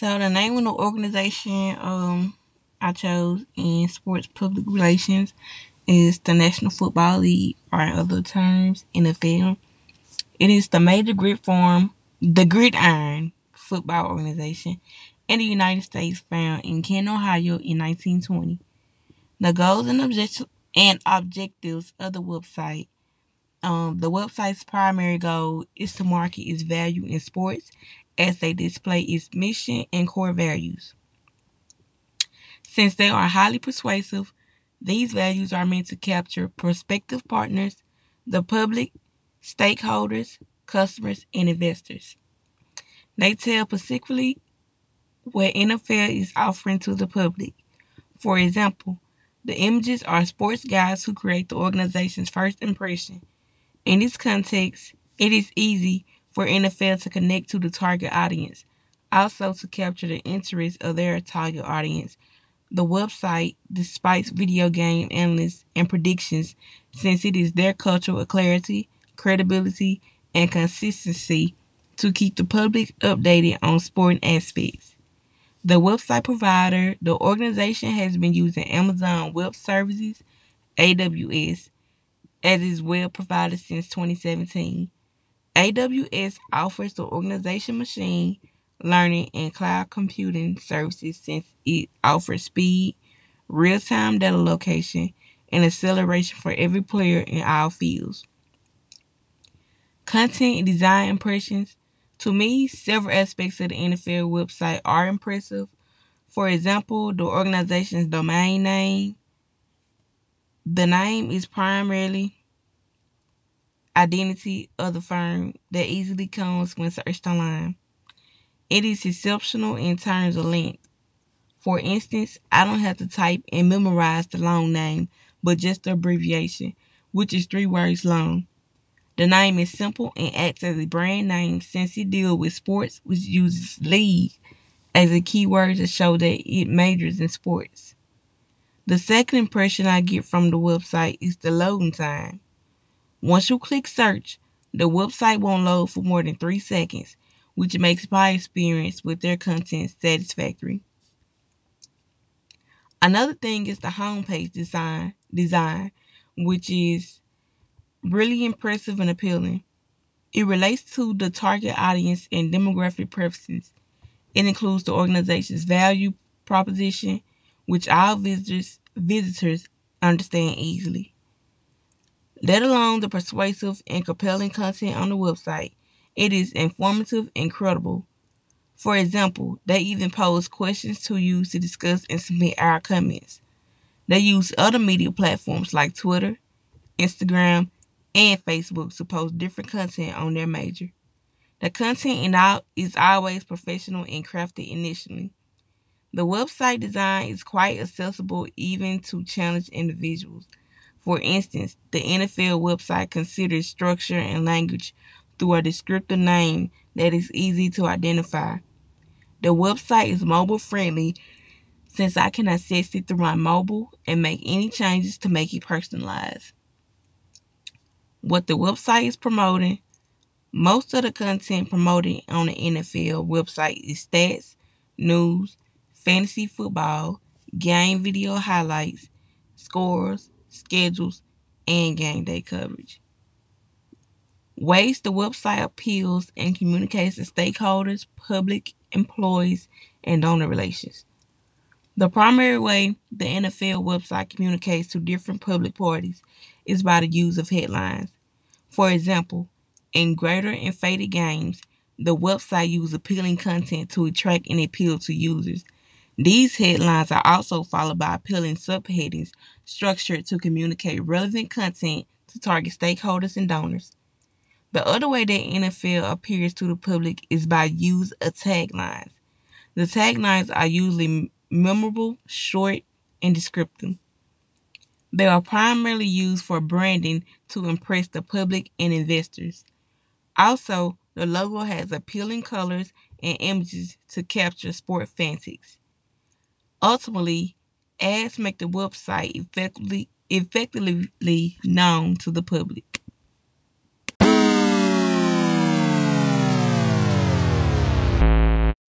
So the name of the organization um I chose in sports public relations is the National Football League, or in other terms, NFL. It is the major grid form, the gridiron football organization in the United States found in Canton, Ohio in 1920. The goals and, object- and objectives of the website. Um, the website's primary goal is to market its value in sports as they display its mission and core values. Since they are highly persuasive, these values are meant to capture prospective partners, the public, stakeholders, customers, and investors. They tell specifically what NFL is offering to the public. For example, the images are sports guys who create the organization's first impression. In this context, it is easy for NFL to connect to the target audience, also to capture the interest of their target audience the website despite video game analysts and predictions since it is their culture of clarity, credibility, and consistency to keep the public updated on sporting aspects. The website provider, the organization has been using Amazon Web Services, AWS, as its web provider since 2017. AWS offers the organization machine learning, and cloud computing services since it offers speed, real time data location, and acceleration for every player in all fields. Content and design impressions. To me, several aspects of the NFL website are impressive. For example, the organization's domain name. The name is primarily identity of the firm that easily comes when searched online. It is exceptional in terms of length. For instance, I don't have to type and memorize the long name, but just the abbreviation, which is three words long. The name is simple and acts as a brand name since it deals with sports, which uses league as a keyword to show that it majors in sports. The second impression I get from the website is the loading time. Once you click search, the website won't load for more than three seconds, which makes my experience with their content satisfactory. Another thing is the homepage design, design, which is really impressive and appealing. It relates to the target audience and demographic preferences. It includes the organization's value proposition, which all visitors visitors understand easily. Let alone the persuasive and compelling content on the website, it is informative and credible. For example, they even pose questions to use to discuss and submit our comments. They use other media platforms like Twitter, Instagram, and Facebook to post different content on their major. The content in all is always professional and crafted initially. The website design is quite accessible even to challenged individuals. For instance, the NFL website considers structure and language through a descriptive name that is easy to identify. The website is mobile friendly since I can access it through my mobile and make any changes to make it personalized. What the website is promoting most of the content promoted on the NFL website is stats, news, fantasy football, game video highlights, scores, schedules, and game day coverage. Ways the website appeals and communicates to stakeholders, public, employees, and donor relations. The primary way the NFL website communicates to different public parties is by the use of headlines. For example, in greater and faded games, the website uses appealing content to attract and appeal to users. These headlines are also followed by appealing subheadings structured to communicate relevant content to target stakeholders and donors. The other way that NFL appears to the public is by use of taglines. The taglines are usually memorable, short, and descriptive. They are primarily used for branding to impress the public and investors. Also, the logo has appealing colors and images to capture sport fanatics. Ultimately, ads make the website effectively effectively known to the public.